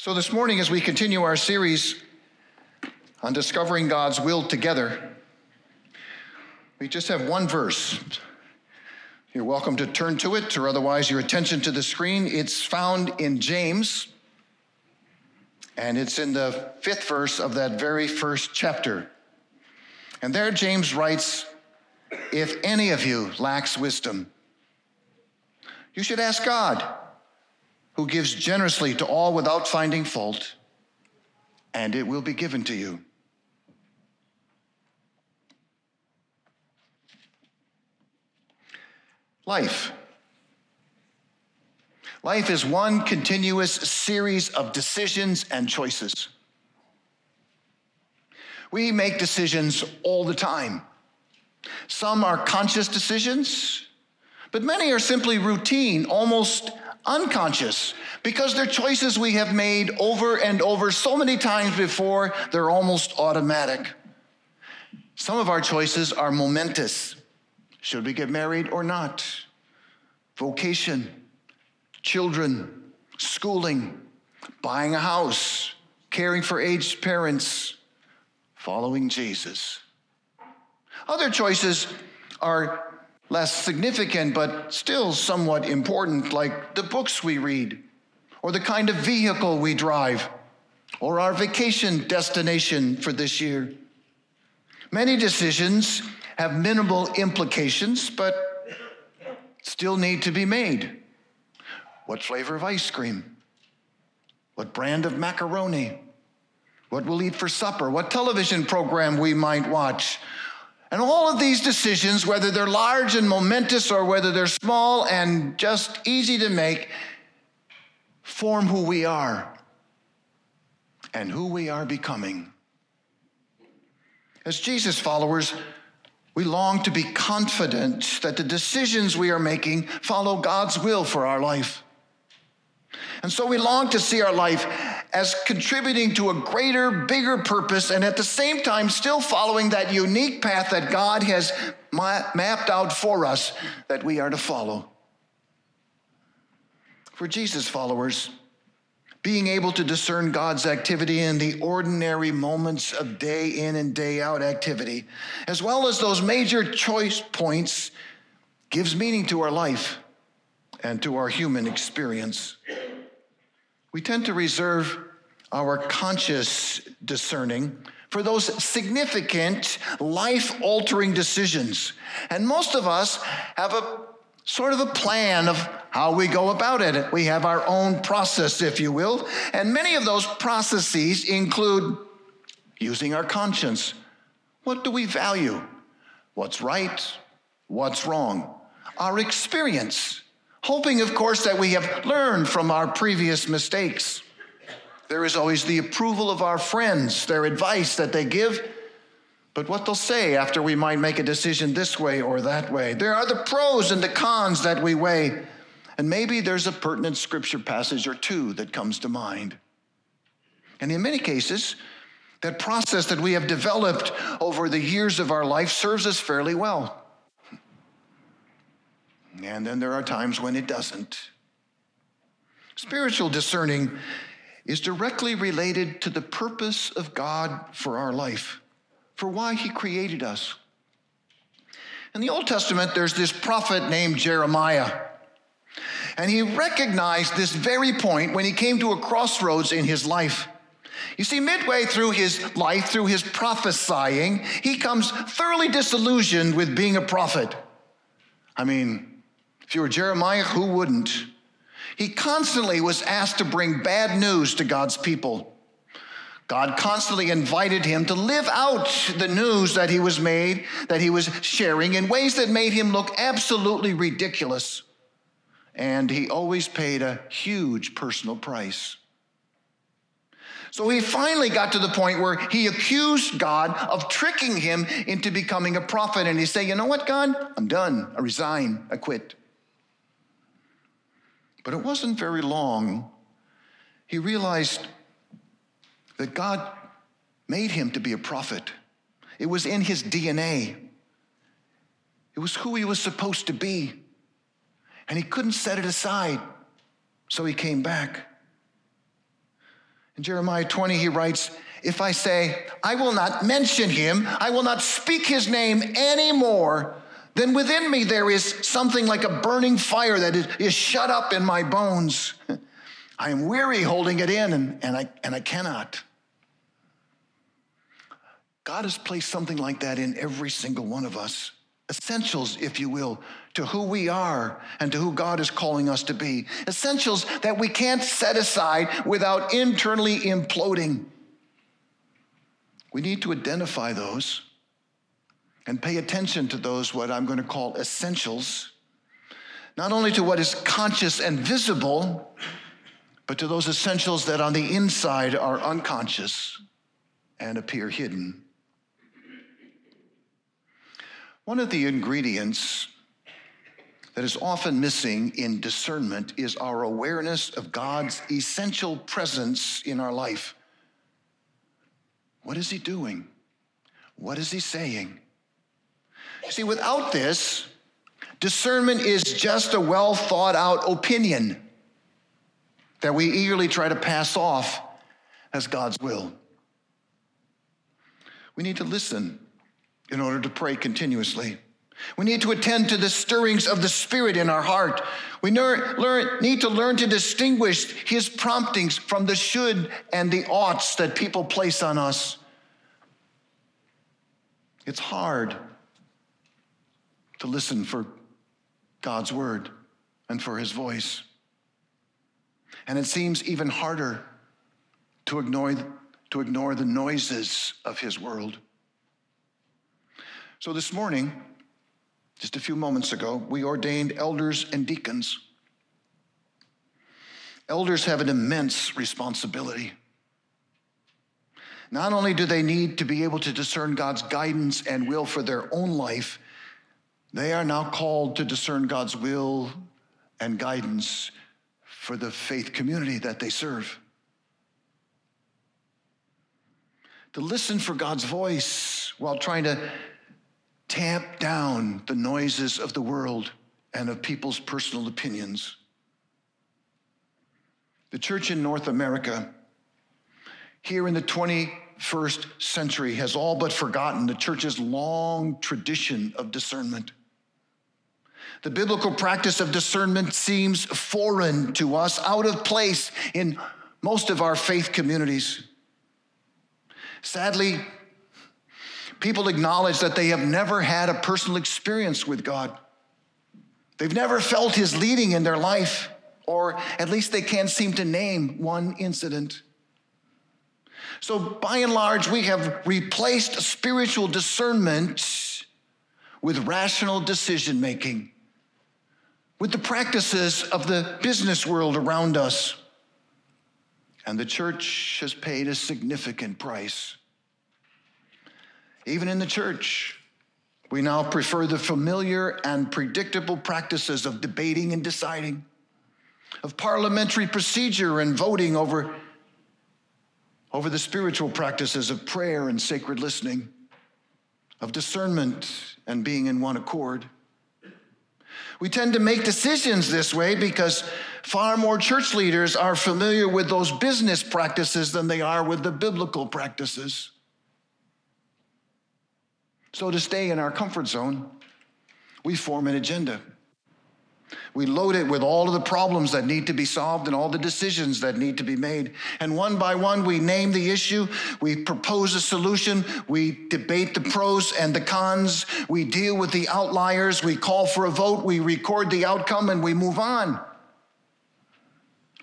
So, this morning, as we continue our series on discovering God's will together, we just have one verse. You're welcome to turn to it, or otherwise, your attention to the screen. It's found in James, and it's in the fifth verse of that very first chapter. And there, James writes If any of you lacks wisdom, you should ask God who gives generously to all without finding fault, and it will be given to you. Life. Life is one continuous series of decisions and choices. We make decisions all the time. Some are conscious decisions, but many are simply routine, almost unconscious because they're choices we have made over and over so many times before, they're almost automatic. Some of our choices are momentous. Should we get married or not? Vocation, children, schooling, buying a house, caring for aged parents, following Jesus. Other choices are less significant, but still somewhat important, like the books we read, or the kind of vehicle we drive, or our vacation destination for this year. Many decisions have minimal implications, but still need to be made. What flavor of ice cream? What brand of macaroni? What we'll eat for supper? What television program we might watch? And all of these decisions, whether they're large and momentous or whether they're small and just easy to make, form who we are and who we are becoming. As Jesus followers, we long to be confident that the decisions we are making follow God's will for our life. And so we long to see our life as contributing to a greater, bigger purpose, and at the same time, still following that unique path that God has mapped out for us that we are to follow. For Jesus followers, being able to discern God's activity in the ordinary moments of day in and day out activity, as well as those major choice points, gives meaning to our life and to our human experience. We tend to reserve our conscious discerning for those significant, life altering decisions. And most of us have a sort of a plan of how we go about it. We have our own process, if you will. And many of those processes include using our conscience. What do we value? What's right? What's wrong? Our experience hoping, of course, that we have learned from our previous mistakes. There is always the approval of our friends, their advice that they give, but what they'll say after we might make a decision this way or that way. There are the pros and the cons that we weigh, and maybe there's a pertinent scripture passage or two that comes to mind. And in many cases, that process that we have developed over the years of our life serves us fairly well. And then there are times when it doesn't. Spiritual discerning is directly related to the purpose of God for our life, for why He created us. In the Old Testament, there's this prophet named Jeremiah. And he recognized this very point when he came to a crossroads in his life. You see, midway through his life, through his prophesying, he comes thoroughly disillusioned with being a prophet. I mean, if you were Jeremiah, who wouldn't? He constantly was asked to bring bad news to God's people. God constantly invited him to live out the news that he was made, that he was sharing in ways that made him look absolutely ridiculous. And he always paid a huge personal price. So he finally got to the point where he accused God of tricking him into becoming a prophet. And he said, You know what, God? I'm done. I resign. I quit. But it wasn't very long. He realized that God made him to be a prophet. It was in his DNA. It was who he was supposed to be. And he couldn't set it aside. So he came back. In Jeremiah 20, he writes, If I say, I will not mention him, I will not speak his name anymore, then within me there is something like a burning fire that is, shut up in my bones. I am weary holding it in, and, and, I, and I cannot. God has placed something like that in every single one of us. Essentials, if you will, to who we are and to who God is calling us to be. Essentials that we can't set aside without internally imploding. We need to identify those and pay attention to those, what I'm going to call essentials, not only to what is conscious and visible, but to those essentials that on the inside are unconscious and appear hidden. One of the ingredients that is often missing in discernment is our awareness of God's essential presence in our life. What is He doing? What is He saying? See, without this, discernment is just a well thought out opinion that we eagerly try to pass off as God's will. We need to listen in order to pray continuously. We need to attend to the stirrings of the Spirit in our heart. We need to learn to distinguish His promptings from the should and the oughts that people place on us. It's hard to listen for God's word and for his voice. And it seems even harder to ignore, to ignore the noises of his world. So this morning, just a few moments ago, we ordained elders and deacons. Elders have an immense responsibility. Not only do they need to be able to discern God's guidance and will for their own life, they are now called to discern God's will and guidance for the faith community that they serve. To listen for God's voice while trying to tamp down the noises of the world and of people's personal opinions. The church in North America, here in the 21st century, has all but forgotten the church's long tradition of discernment. The biblical practice of discernment seems foreign to us, out of place in most of our faith communities. Sadly, people acknowledge that they have never had a personal experience with God. They've never felt His leading in their life, or at least they can't seem to name one incident. So, by and large, we have replaced spiritual discernment with rational decision making with the practices of the business world around us. And the church has paid a significant price. Even in the church, we now prefer the familiar and predictable practices of debating and deciding, of parliamentary procedure and voting over, over the spiritual practices of prayer and sacred listening, of discernment and being in one accord. We tend to make decisions this way because far more church leaders are familiar with those business practices than they are with the biblical practices. So, to stay in our comfort zone, we form an agenda. We load it with all of the problems that need to be solved and all the decisions that need to be made. And one by one, we name the issue, we propose a solution, we debate the pros and the cons, we deal with the outliers, we call for a vote, we record the outcome, and we move on.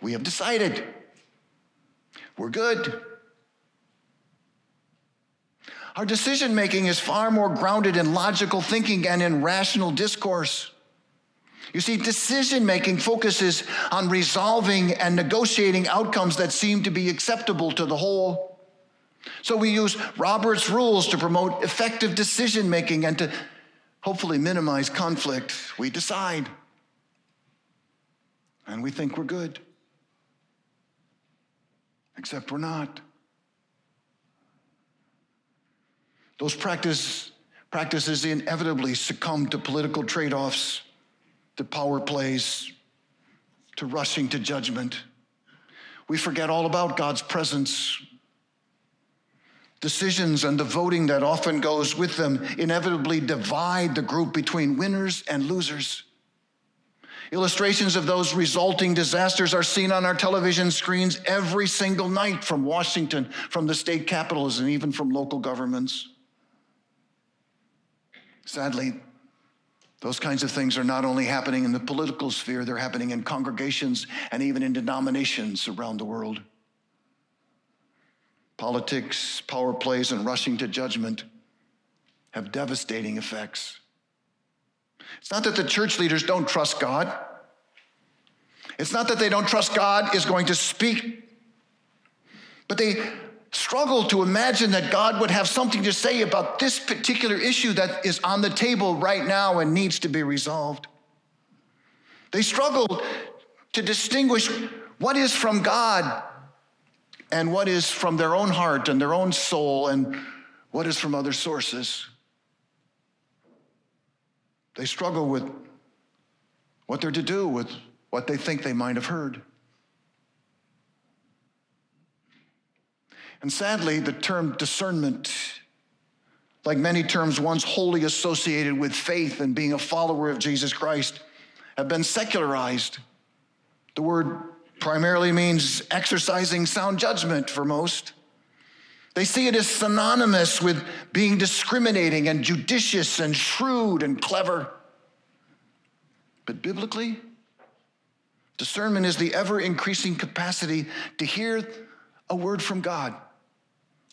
We have decided. We're good. Our decision making is far more grounded in logical thinking and in rational discourse. You see, decision making focuses on resolving and negotiating outcomes that seem to be acceptable to the whole. So we use Robert's rules to promote effective decision making and to hopefully minimize conflict. We decide. And we think we're good. Except we're not. Those practice, practices inevitably succumb to political trade offs to power plays, to rushing to judgment. We forget all about God's presence. Decisions and the voting that often goes with them inevitably divide the group between winners and losers. Illustrations of those resulting disasters are seen on our television screens every single night from Washington, from the state capitals, and even from local governments. Sadly, those kinds of things are not only happening in the political sphere, they're happening in congregations and even in denominations around the world. Politics, power plays, and rushing to judgment have devastating effects. It's not that the church leaders don't trust God. It's not that they don't trust God is going to speak, but they struggle to imagine that God would have something to say about this particular issue that is on the table right now and needs to be resolved. They struggle to distinguish what is from God and what is from their own heart and their own soul and what is from other sources. They struggle with what they're to do with what they think they might have heard. And sadly, the term discernment, like many terms once wholly associated with faith and being a follower of Jesus Christ, have been secularized. The word primarily means exercising sound judgment for most. They see it as synonymous with being discriminating and judicious and shrewd and clever. But biblically, discernment is the ever increasing capacity to hear a word from God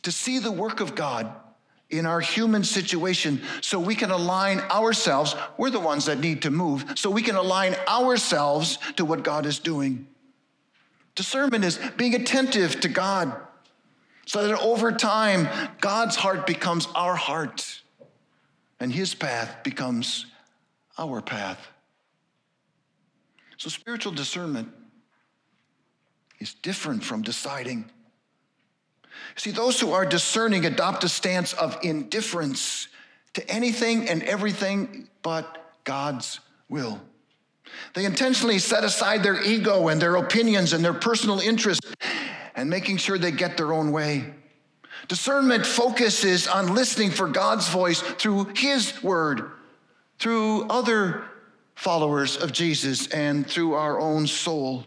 to see the work of God in our human situation so we can align ourselves. We're the ones that need to move, so we can align ourselves to what God is doing. Discernment is being attentive to God so that over time, God's heart becomes our heart and his path becomes our path. So, spiritual discernment is different from deciding. See, those who are discerning adopt a stance of indifference to anything and everything but God's will. They intentionally set aside their ego and their opinions and their personal interest and making sure they get their own way. Discernment focuses on listening for God's voice through His word, through other followers of Jesus, and through our own soul.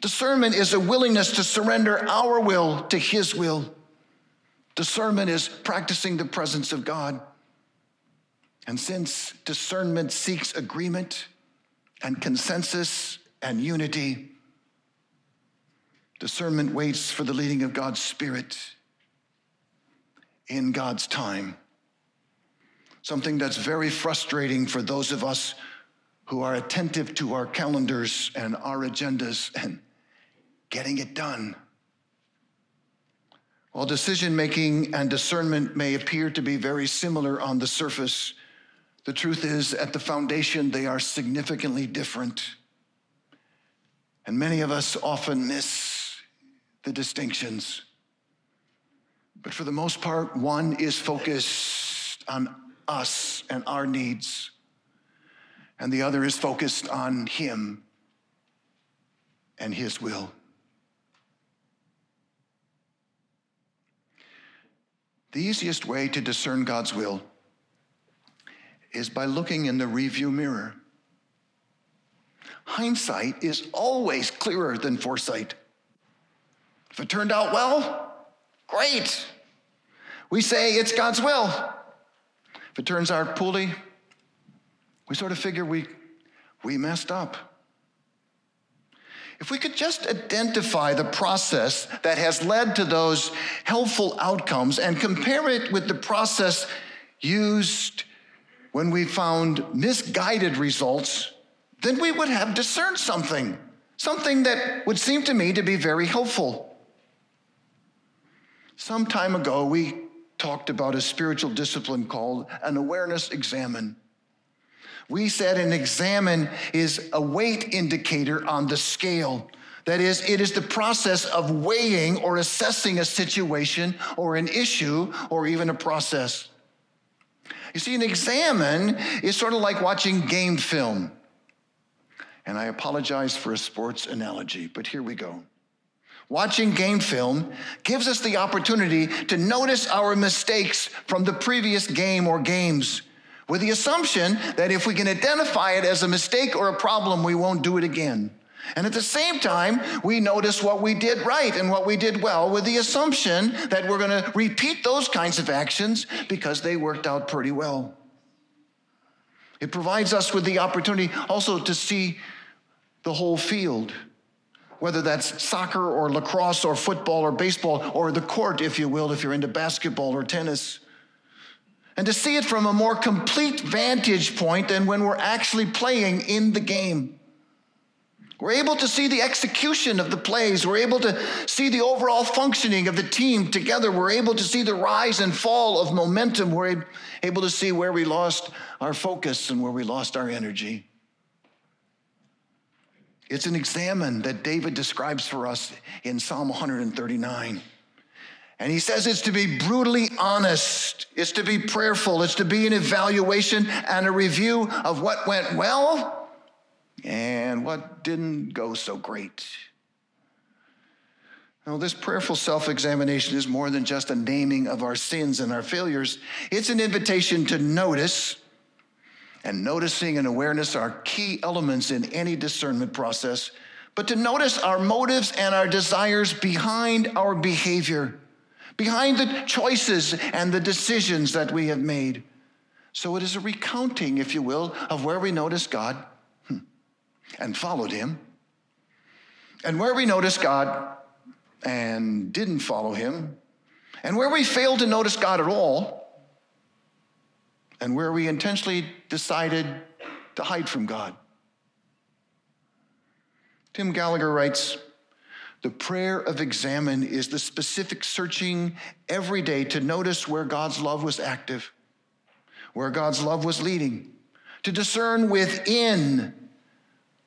Discernment is a willingness to surrender our will to His will. Discernment is practicing the presence of God. And since discernment seeks agreement and consensus and unity, discernment waits for the leading of God's Spirit in God's time. Something that's very frustrating for those of us who are attentive to our calendars and our agendas and getting it done. While decision making and discernment may appear to be very similar on the surface, the truth is, at the foundation, they are significantly different. And many of us often miss the distinctions. But for the most part, one is focused on us and our needs, and the other is focused on Him and His will. The easiest way to discern God's will is by looking in the review mirror. Hindsight is always clearer than foresight. If it turned out well, great. We say it's God's will. If it turns out poorly, we sort of figure we, we messed up. If we could just identify the process that has led to those helpful outcomes and compare it with the process used when we found misguided results, then we would have discerned something, something that would seem to me to be very helpful. Some time ago, we talked about a spiritual discipline called an awareness examen. We said an examen is a weight indicator on the scale. That is, it is the process of weighing or assessing a situation or an issue or even a process. You see, an examen is sort of like watching game film. And I apologize for a sports analogy, but here we go. Watching game film gives us the opportunity to notice our mistakes from the previous game or games with the assumption that if we can identify it as a mistake or a problem, we won't do it again. And at the same time, we notice what we did right and what we did well with the assumption that we're going to repeat those kinds of actions because they worked out pretty well. It provides us with the opportunity also to see the whole field whether that's soccer or lacrosse or football or baseball or the court, if you will, if you're into basketball or tennis. And to see it from a more complete vantage point than when we're actually playing in the game. We're able to see the execution of the plays. We're able to see the overall functioning of the team together. We're able to see the rise and fall of momentum. We're able to see where we lost our focus and where we lost our energy. It's an examen that David describes for us in Psalm 139. And he says it's to be brutally honest, it's to be prayerful, it's to be an evaluation and a review of what went well and what didn't go so great. Now, this prayerful self examination is more than just a naming of our sins and our failures, it's an invitation to notice and noticing and awareness are key elements in any discernment process, but to notice our motives and our desires behind our behavior, behind the choices and the decisions that we have made. So it is a recounting, if you will, of where we noticed God hmm, and followed Him, and where we noticed God and didn't follow Him, and where we failed to notice God at all and where we intentionally decided to hide from God. Tim Gallagher writes The prayer of examen is the specific searching every day to notice where God's love was active, where God's love was leading, to discern within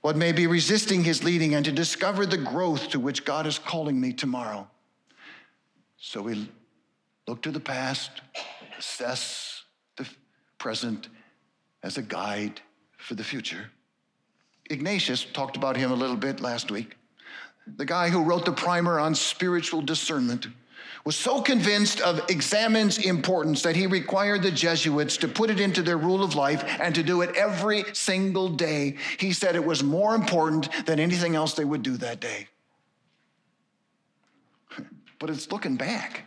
what may be resisting his leading, and to discover the growth to which God is calling me tomorrow. So we look to the past, assess the present as a guide for the future. Ignatius talked about him a little bit last week. The guy who wrote the primer on spiritual discernment was so convinced of examen's importance that he required the Jesuits to put it into their rule of life and to do it every single day. He said it was more important than anything else they would do that day. But it's looking back.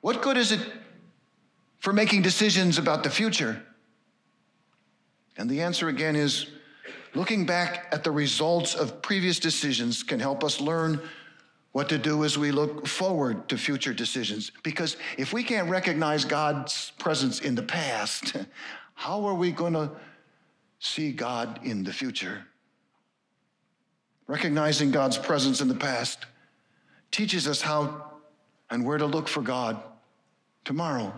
What good is it for making decisions about the future? And the answer again is looking back at the results of previous decisions can help us learn what to do as we look forward to future decisions. Because if we can't recognize God's presence in the past, how are we going to see God in the future? Recognizing God's presence in the past teaches us how and where to look for God tomorrow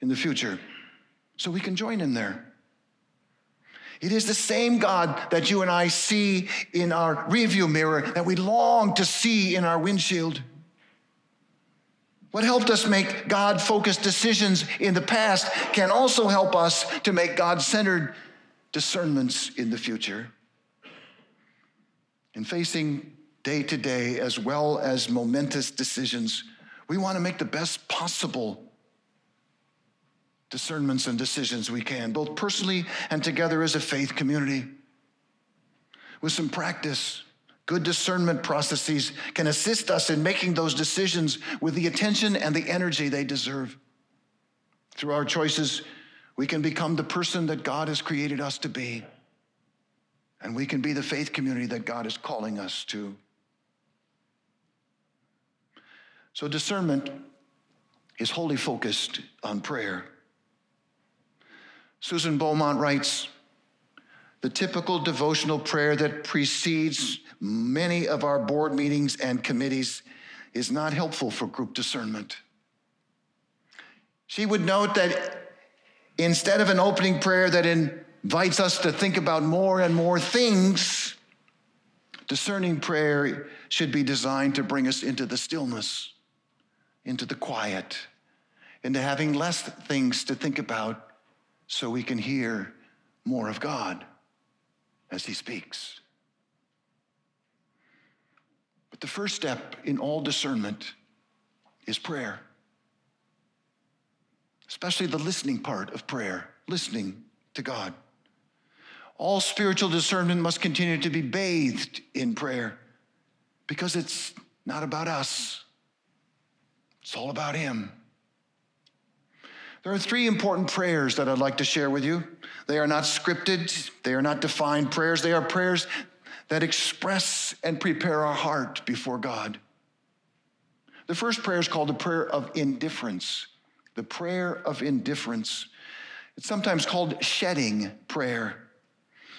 in the future so we can join in there. It is the same God that you and I see in our review mirror that we long to see in our windshield. What helped us make God focused decisions in the past can also help us to make God centered discernments in the future. In facing day to day as well as momentous decisions, we want to make the best possible discernments and decisions we can, both personally and together as a faith community. With some practice, good discernment processes can assist us in making those decisions with the attention and the energy they deserve. Through our choices, we can become the person that God has created us to be. And we can be the faith community that God is calling us to. So, discernment is wholly focused on prayer. Susan Beaumont writes The typical devotional prayer that precedes many of our board meetings and committees is not helpful for group discernment. She would note that instead of an opening prayer that invites us to think about more and more things, discerning prayer should be designed to bring us into the stillness, into the quiet, into having less things to think about so we can hear more of God as He speaks. But the first step in all discernment is prayer, especially the listening part of prayer, listening to God. All spiritual discernment must continue to be bathed in prayer because it's not about us, it's all about Him. There are three important prayers that I'd like to share with you. They are not scripted, they are not defined prayers, they are prayers that express and prepare our heart before God. The first prayer is called the prayer of indifference. The prayer of indifference. It's sometimes called shedding prayer.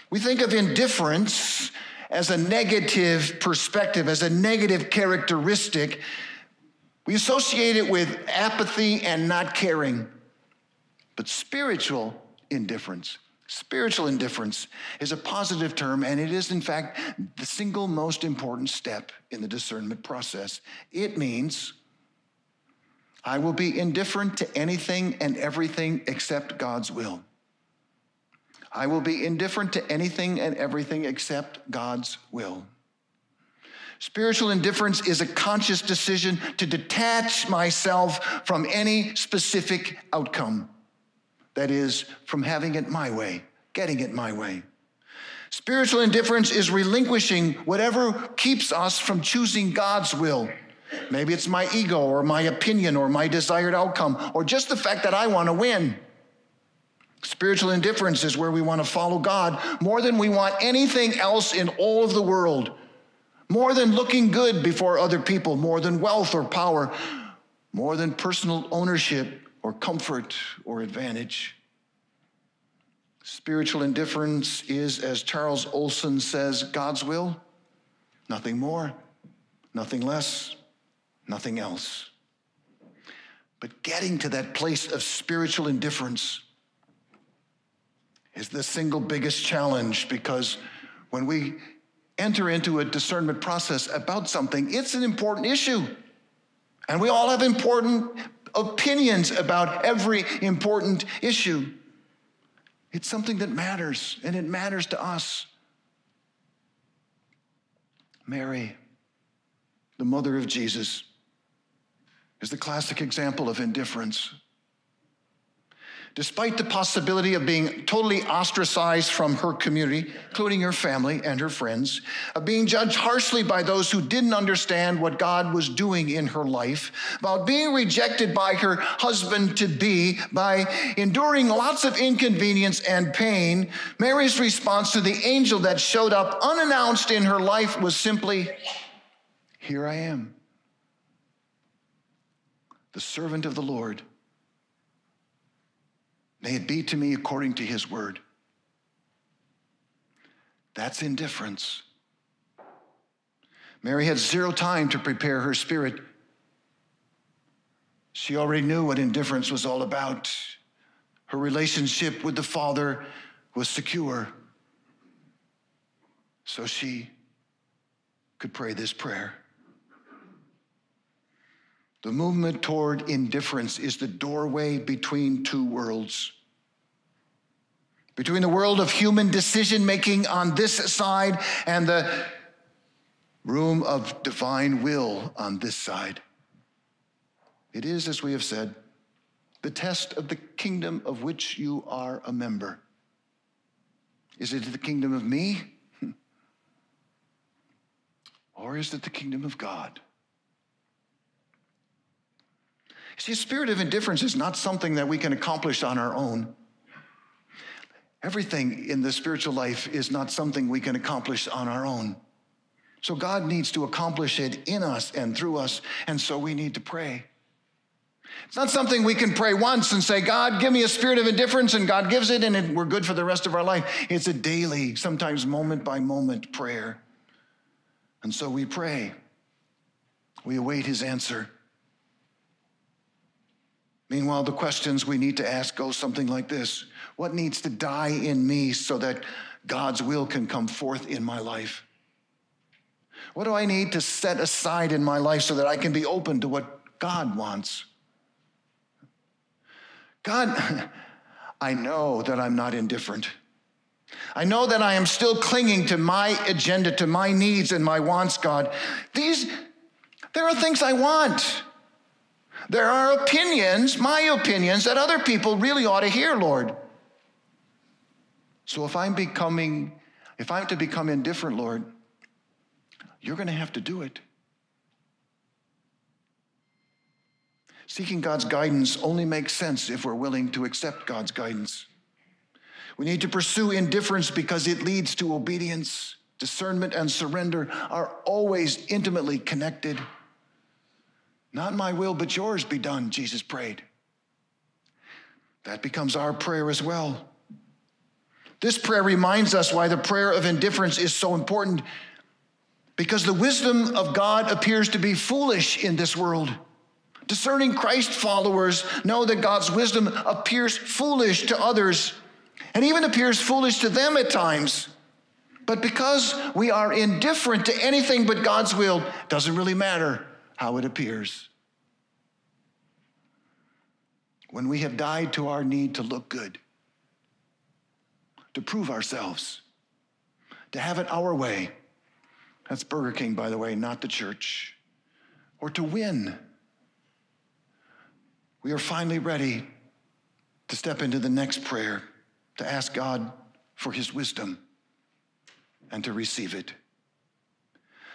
We think of indifference as a negative perspective, as a negative characteristic. We associate it with apathy and not caring. But spiritual indifference, spiritual indifference is a positive term, and it is, in fact, the single most important step in the discernment process. It means I will be indifferent to anything and everything except God's will. I will be indifferent to anything and everything except God's will. Spiritual indifference is a conscious decision to detach myself from any specific outcome. That is, from having it my way, getting it my way. Spiritual indifference is relinquishing whatever keeps us from choosing God's will. Maybe it's my ego or my opinion or my desired outcome or just the fact that I want to win. Spiritual indifference is where we want to follow God more than we want anything else in all of the world, more than looking good before other people, more than wealth or power, more than personal ownership or comfort or advantage. Spiritual indifference is, as Charles Olsen says, God's will, nothing more, nothing less, nothing else. But getting to that place of spiritual indifference is the single biggest challenge because when we enter into a discernment process about something, it's an important issue. And we all have important opinions about every important issue. It's something that matters, and it matters to us. Mary, the mother of Jesus, is the classic example of indifference. Despite the possibility of being totally ostracized from her community, including her family and her friends, of being judged harshly by those who didn't understand what God was doing in her life, about being rejected by her husband to be, by enduring lots of inconvenience and pain, Mary's response to the angel that showed up unannounced in her life was simply, Here I am, the servant of the Lord May it be to me according to his word. That's indifference. Mary had zero time to prepare her spirit. She already knew what indifference was all about. Her relationship with the Father was secure. So she could pray this prayer. The movement toward indifference is the doorway between two worlds. Between the world of human decision making on this side and the room of divine will on this side. It is, as we have said, the test of the kingdom of which you are a member. Is it the kingdom of me? Or is it the kingdom of God? See, spirit of indifference is not something that we can accomplish on our own. Everything in the spiritual life is not something we can accomplish on our own. So God needs to accomplish it in us and through us, and so we need to pray. It's not something we can pray once and say, God, give me a spirit of indifference, and God gives it, and we're good for the rest of our life. It's a daily, sometimes moment by moment prayer. And so we pray. We await his answer. Meanwhile, the questions we need to ask go something like this What needs to die in me so that God's will can come forth in my life? What do I need to set aside in my life so that I can be open to what God wants? God, I know that I'm not indifferent. I know that I am still clinging to my agenda, to my needs and my wants, God. These, there are things I want. There are opinions, my opinions, that other people really ought to hear, Lord. So if I'm becoming, if I'm to become indifferent, Lord, you're going to have to do it. Seeking God's guidance only makes sense if we're willing to accept God's guidance. We need to pursue indifference because it leads to obedience. Discernment and surrender are always intimately connected. Not my will, but yours be done, Jesus prayed. That becomes our prayer as well. This prayer reminds us why the prayer of indifference is so important because the wisdom of God appears to be foolish in this world. Discerning Christ followers know that God's wisdom appears foolish to others and even appears foolish to them at times. But because we are indifferent to anything but God's will, doesn't really matter how it appears. When we have died to our need to look good, to prove ourselves, to have it our way, that's Burger King, by the way, not the church, or to win, we are finally ready to step into the next prayer to ask God for his wisdom and to receive it.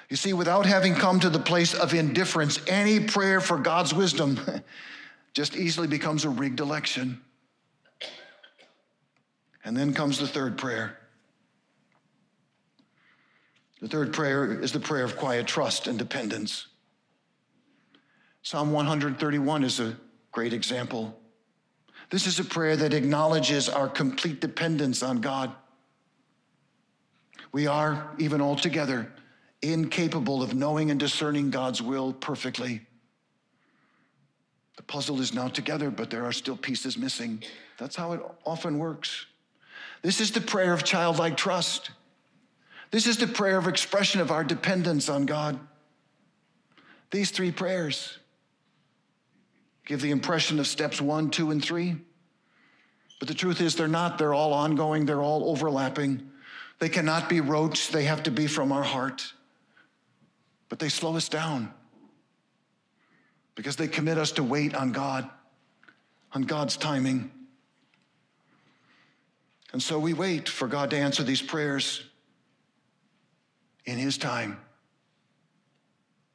You see, without having come to the place of indifference, any prayer for God's wisdom just easily becomes a rigged election. And then comes the third prayer. The third prayer is the prayer of quiet trust and dependence. Psalm 131 is a great example. This is a prayer that acknowledges our complete dependence on God. We are, even altogether, incapable of knowing and discerning God's will perfectly. The puzzle is now together, but there are still pieces missing. That's how it often works. This is the prayer of childlike trust. This is the prayer of expression of our dependence on God. These three prayers give the impression of steps one, two, and three. But the truth is, they're not. They're all ongoing, they're all overlapping. They cannot be rote, they have to be from our heart. But they slow us down because they commit us to wait on God, on God's timing. And so we wait for God to answer these prayers in His time.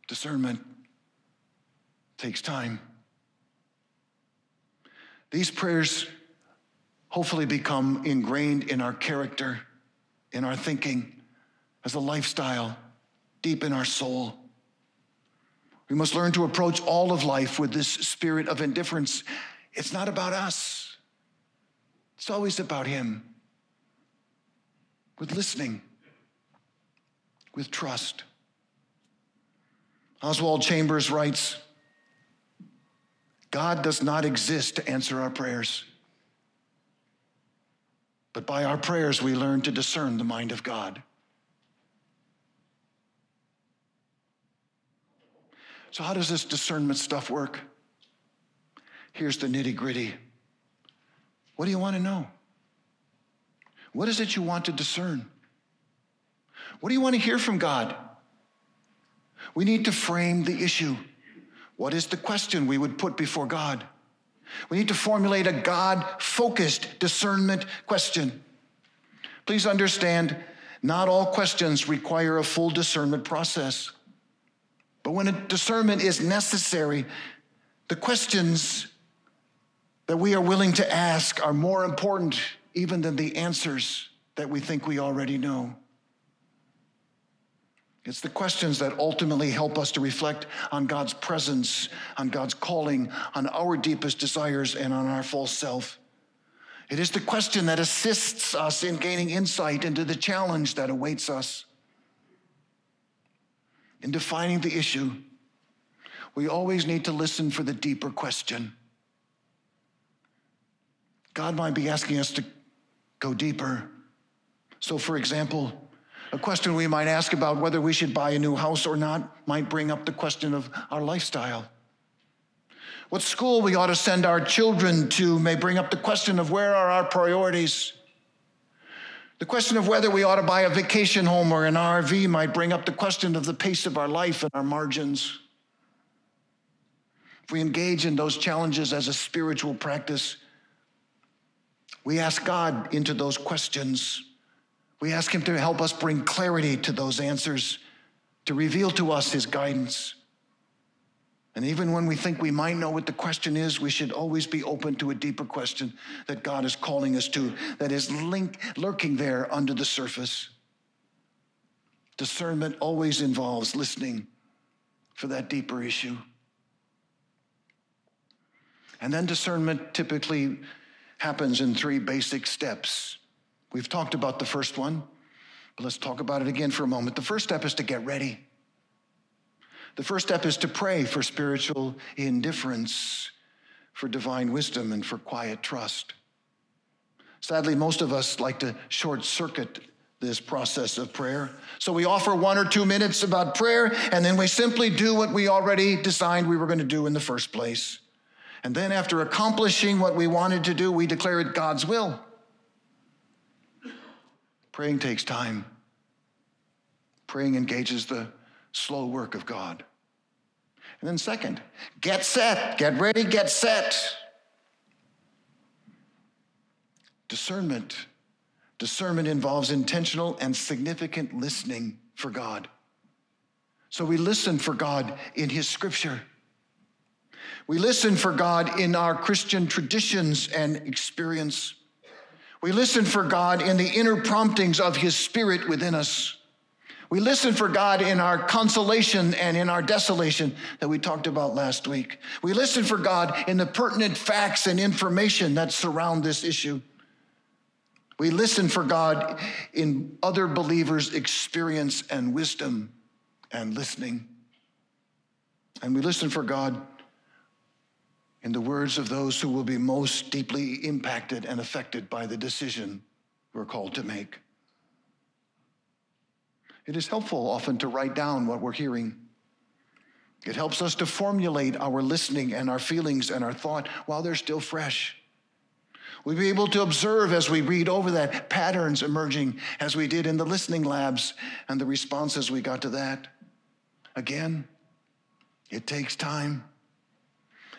Discernment takes time. These prayers hopefully become ingrained in our character, in our thinking, as a lifestyle, deep in our soul. We must learn to approach all of life with this spirit of indifference. It's not about us, it's always about Him. With listening, with trust. Oswald Chambers writes God does not exist to answer our prayers. But by our prayers, we learn to discern the mind of God. So, how does this discernment stuff work? Here's the nitty gritty. What do you want to know? What is it you want to discern? What do you want to hear from God? We need to frame the issue. What is the question we would put before God? We need to formulate a God focused discernment question. Please understand, not all questions require a full discernment process. But when a discernment is necessary, the questions that we are willing to ask are more important even than the answers that we think we already know. It's the questions that ultimately help us to reflect on God's presence, on God's calling, on our deepest desires, and on our full self. It is the question that assists us in gaining insight into the challenge that awaits us. In defining the issue, we always need to listen for the deeper question. God might be asking us to go deeper. So, for example, a question we might ask about whether we should buy a new house or not might bring up the question of our lifestyle. What school we ought to send our children to may bring up the question of where are our priorities. The question of whether we ought to buy a vacation home or an RV might bring up the question of the pace of our life and our margins. If we engage in those challenges as a spiritual practice, we ask God into those questions. We ask Him to help us bring clarity to those answers, to reveal to us His guidance. And even when we think we might know what the question is, we should always be open to a deeper question that God is calling us to, that is link, lurking there under the surface. Discernment always involves listening for that deeper issue. And then discernment typically happens in three basic steps. We've talked about the first one, but let's talk about it again for a moment. The first step is to get ready. The first step is to pray for spiritual indifference, for divine wisdom, and for quiet trust. Sadly, most of us like to short circuit this process of prayer. So we offer one or two minutes about prayer, and then we simply do what we already designed we were going to do in the first place. And then, after accomplishing what we wanted to do, we declare it God's will. Praying takes time. Praying engages the slow work of God. And then, second, get set, get ready, get set. Discernment. Discernment involves intentional and significant listening for God. So we listen for God in His scripture. We listen for God in our Christian traditions and experience. We listen for God in the inner promptings of His Spirit within us. We listen for God in our consolation and in our desolation that we talked about last week. We listen for God in the pertinent facts and information that surround this issue. We listen for God in other believers' experience and wisdom and listening. And we listen for God in the words of those who will be most deeply impacted and affected by the decision we're called to make. It is helpful often to write down what we're hearing. It helps us to formulate our listening and our feelings and our thought while they're still fresh. We'll be able to observe as we read over that patterns emerging as we did in the listening labs and the responses we got to that. Again, it takes time.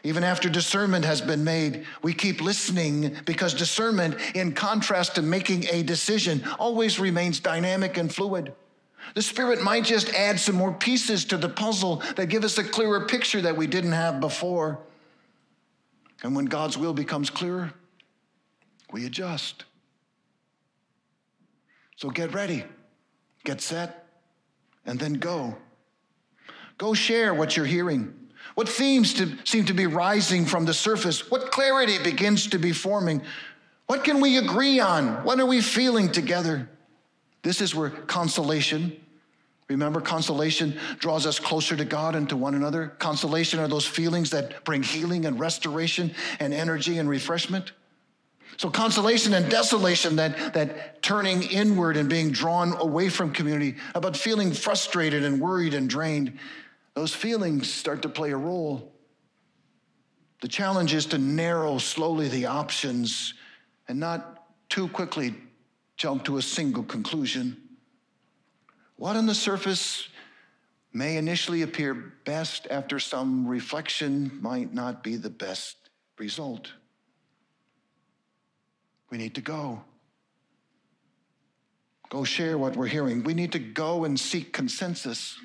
Even after discernment has been made, we keep listening because discernment, in contrast to making a decision, always remains dynamic and fluid. The Spirit might just add some more pieces to the puzzle that give us a clearer picture that we didn't have before. And when God's will becomes clearer, we adjust. So get ready, get set, and then go. Go share what you're hearing. What themes to, seem to be rising from the surface? What clarity begins to be forming? What can we agree on? What are we feeling together? This is where consolation, remember, consolation draws us closer to God and to one another. Consolation are those feelings that bring healing and restoration and energy and refreshment. So, consolation and desolation, that, that turning inward and being drawn away from community, about feeling frustrated and worried and drained, those feelings start to play a role. The challenge is to narrow slowly the options and not too quickly jump to a single conclusion. What on the surface may initially appear best after some reflection might not be the best result. We need to go. Go share what we're hearing. We need to go and seek consensus.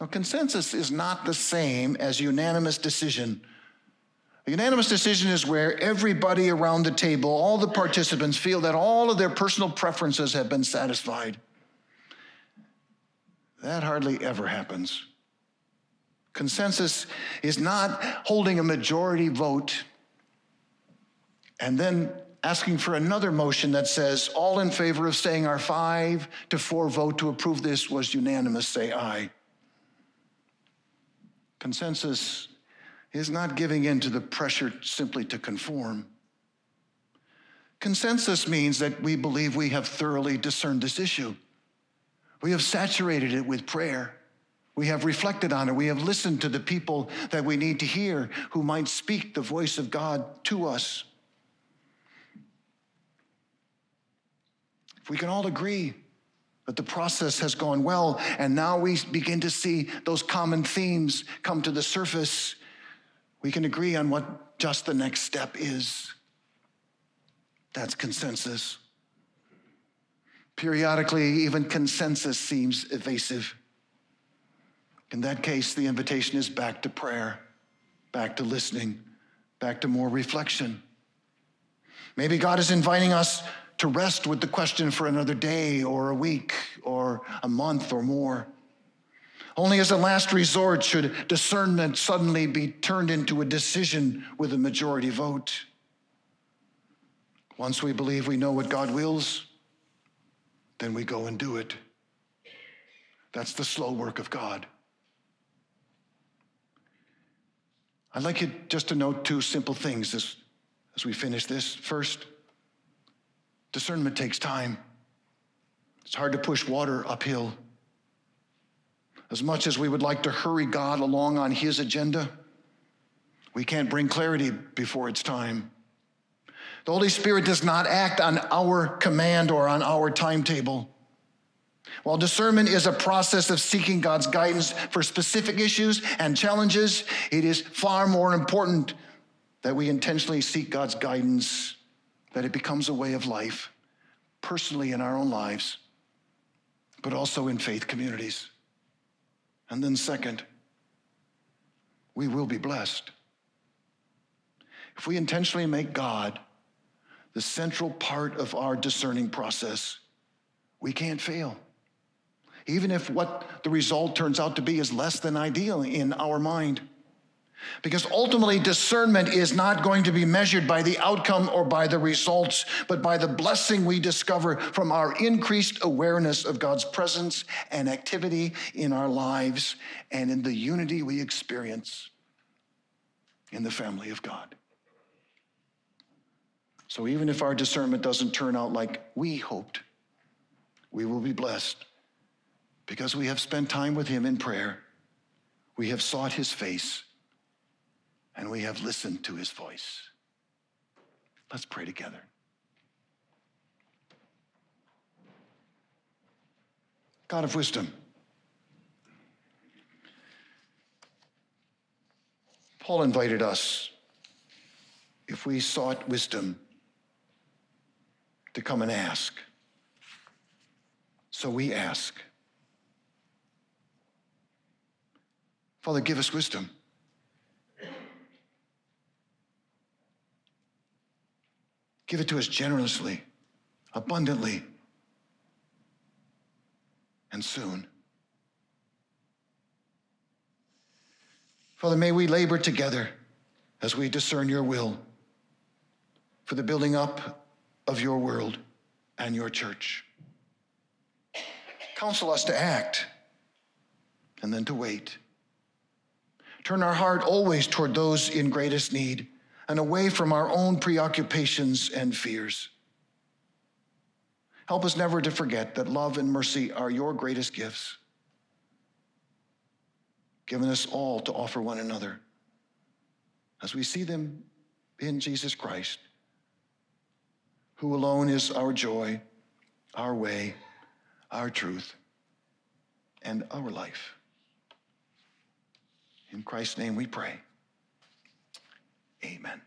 Now, consensus is not the same as unanimous decision. A unanimous decision is where everybody around the table, all the participants, feel that all of their personal preferences have been satisfied. That hardly ever happens. Consensus is not holding a majority vote and then asking for another motion that says, all in favor of saying our five to four vote to approve this was unanimous, say aye. Consensus is not giving in to the pressure simply to conform. Consensus means that we believe we have thoroughly discerned this issue. We have saturated it with prayer. We have reflected on it. We have listened to the people that we need to hear who might speak the voice of God to us. if we can all agree that the process has gone well, and now we begin to see those common themes come to the surface, we can agree on what just the next step is. That's consensus. Periodically, even consensus seems evasive. In that case, the invitation is back to prayer, back to listening, back to more reflection. Maybe God is inviting us to rest with the question for another day or a week or a month or more. Only as a last resort should discernment suddenly be turned into a decision with a majority vote. Once we believe we know what God wills, then we go and do it. That's the slow work of God. I'd like you just to note two simple things as, as we finish this. First, discernment takes time. It's hard to push water uphill. As much as we would like to hurry God along on His agenda, we can't bring clarity before it's time. The Holy Spirit does not act on our command or on our timetable. While discernment is a process of seeking God's guidance for specific issues and challenges, it is far more important that we intentionally seek God's guidance, that it becomes a way of life, personally in our own lives, but also in faith communities. And then, second, we will be blessed. If we intentionally make God the central part of our discerning process, we can't fail even if what the result turns out to be is less than ideal in our mind. Because ultimately, discernment is not going to be measured by the outcome or by the results, but by the blessing we discover from our increased awareness of God's presence and activity in our lives and in the unity we experience in the family of God. So, even if our discernment doesn't turn out like we hoped, we will be blessed. Because we have spent time with him in prayer, we have sought his face, and we have listened to his voice. Let's pray together. God of wisdom, Paul invited us, if we sought wisdom, to come and ask. So we ask. Father, give us wisdom. Give it to us generously, abundantly, and soon. Father, may we labor together as we discern your will for the building up of your world and your church. Counsel us to act and then to wait. Turn our heart always toward those in greatest need and away from our own preoccupations and fears. Help us never to forget that love and mercy are your greatest gifts, given us all to offer one another as we see them in Jesus Christ, who alone is our joy, our way, our truth, and our life. In Christ's name we pray. Amen.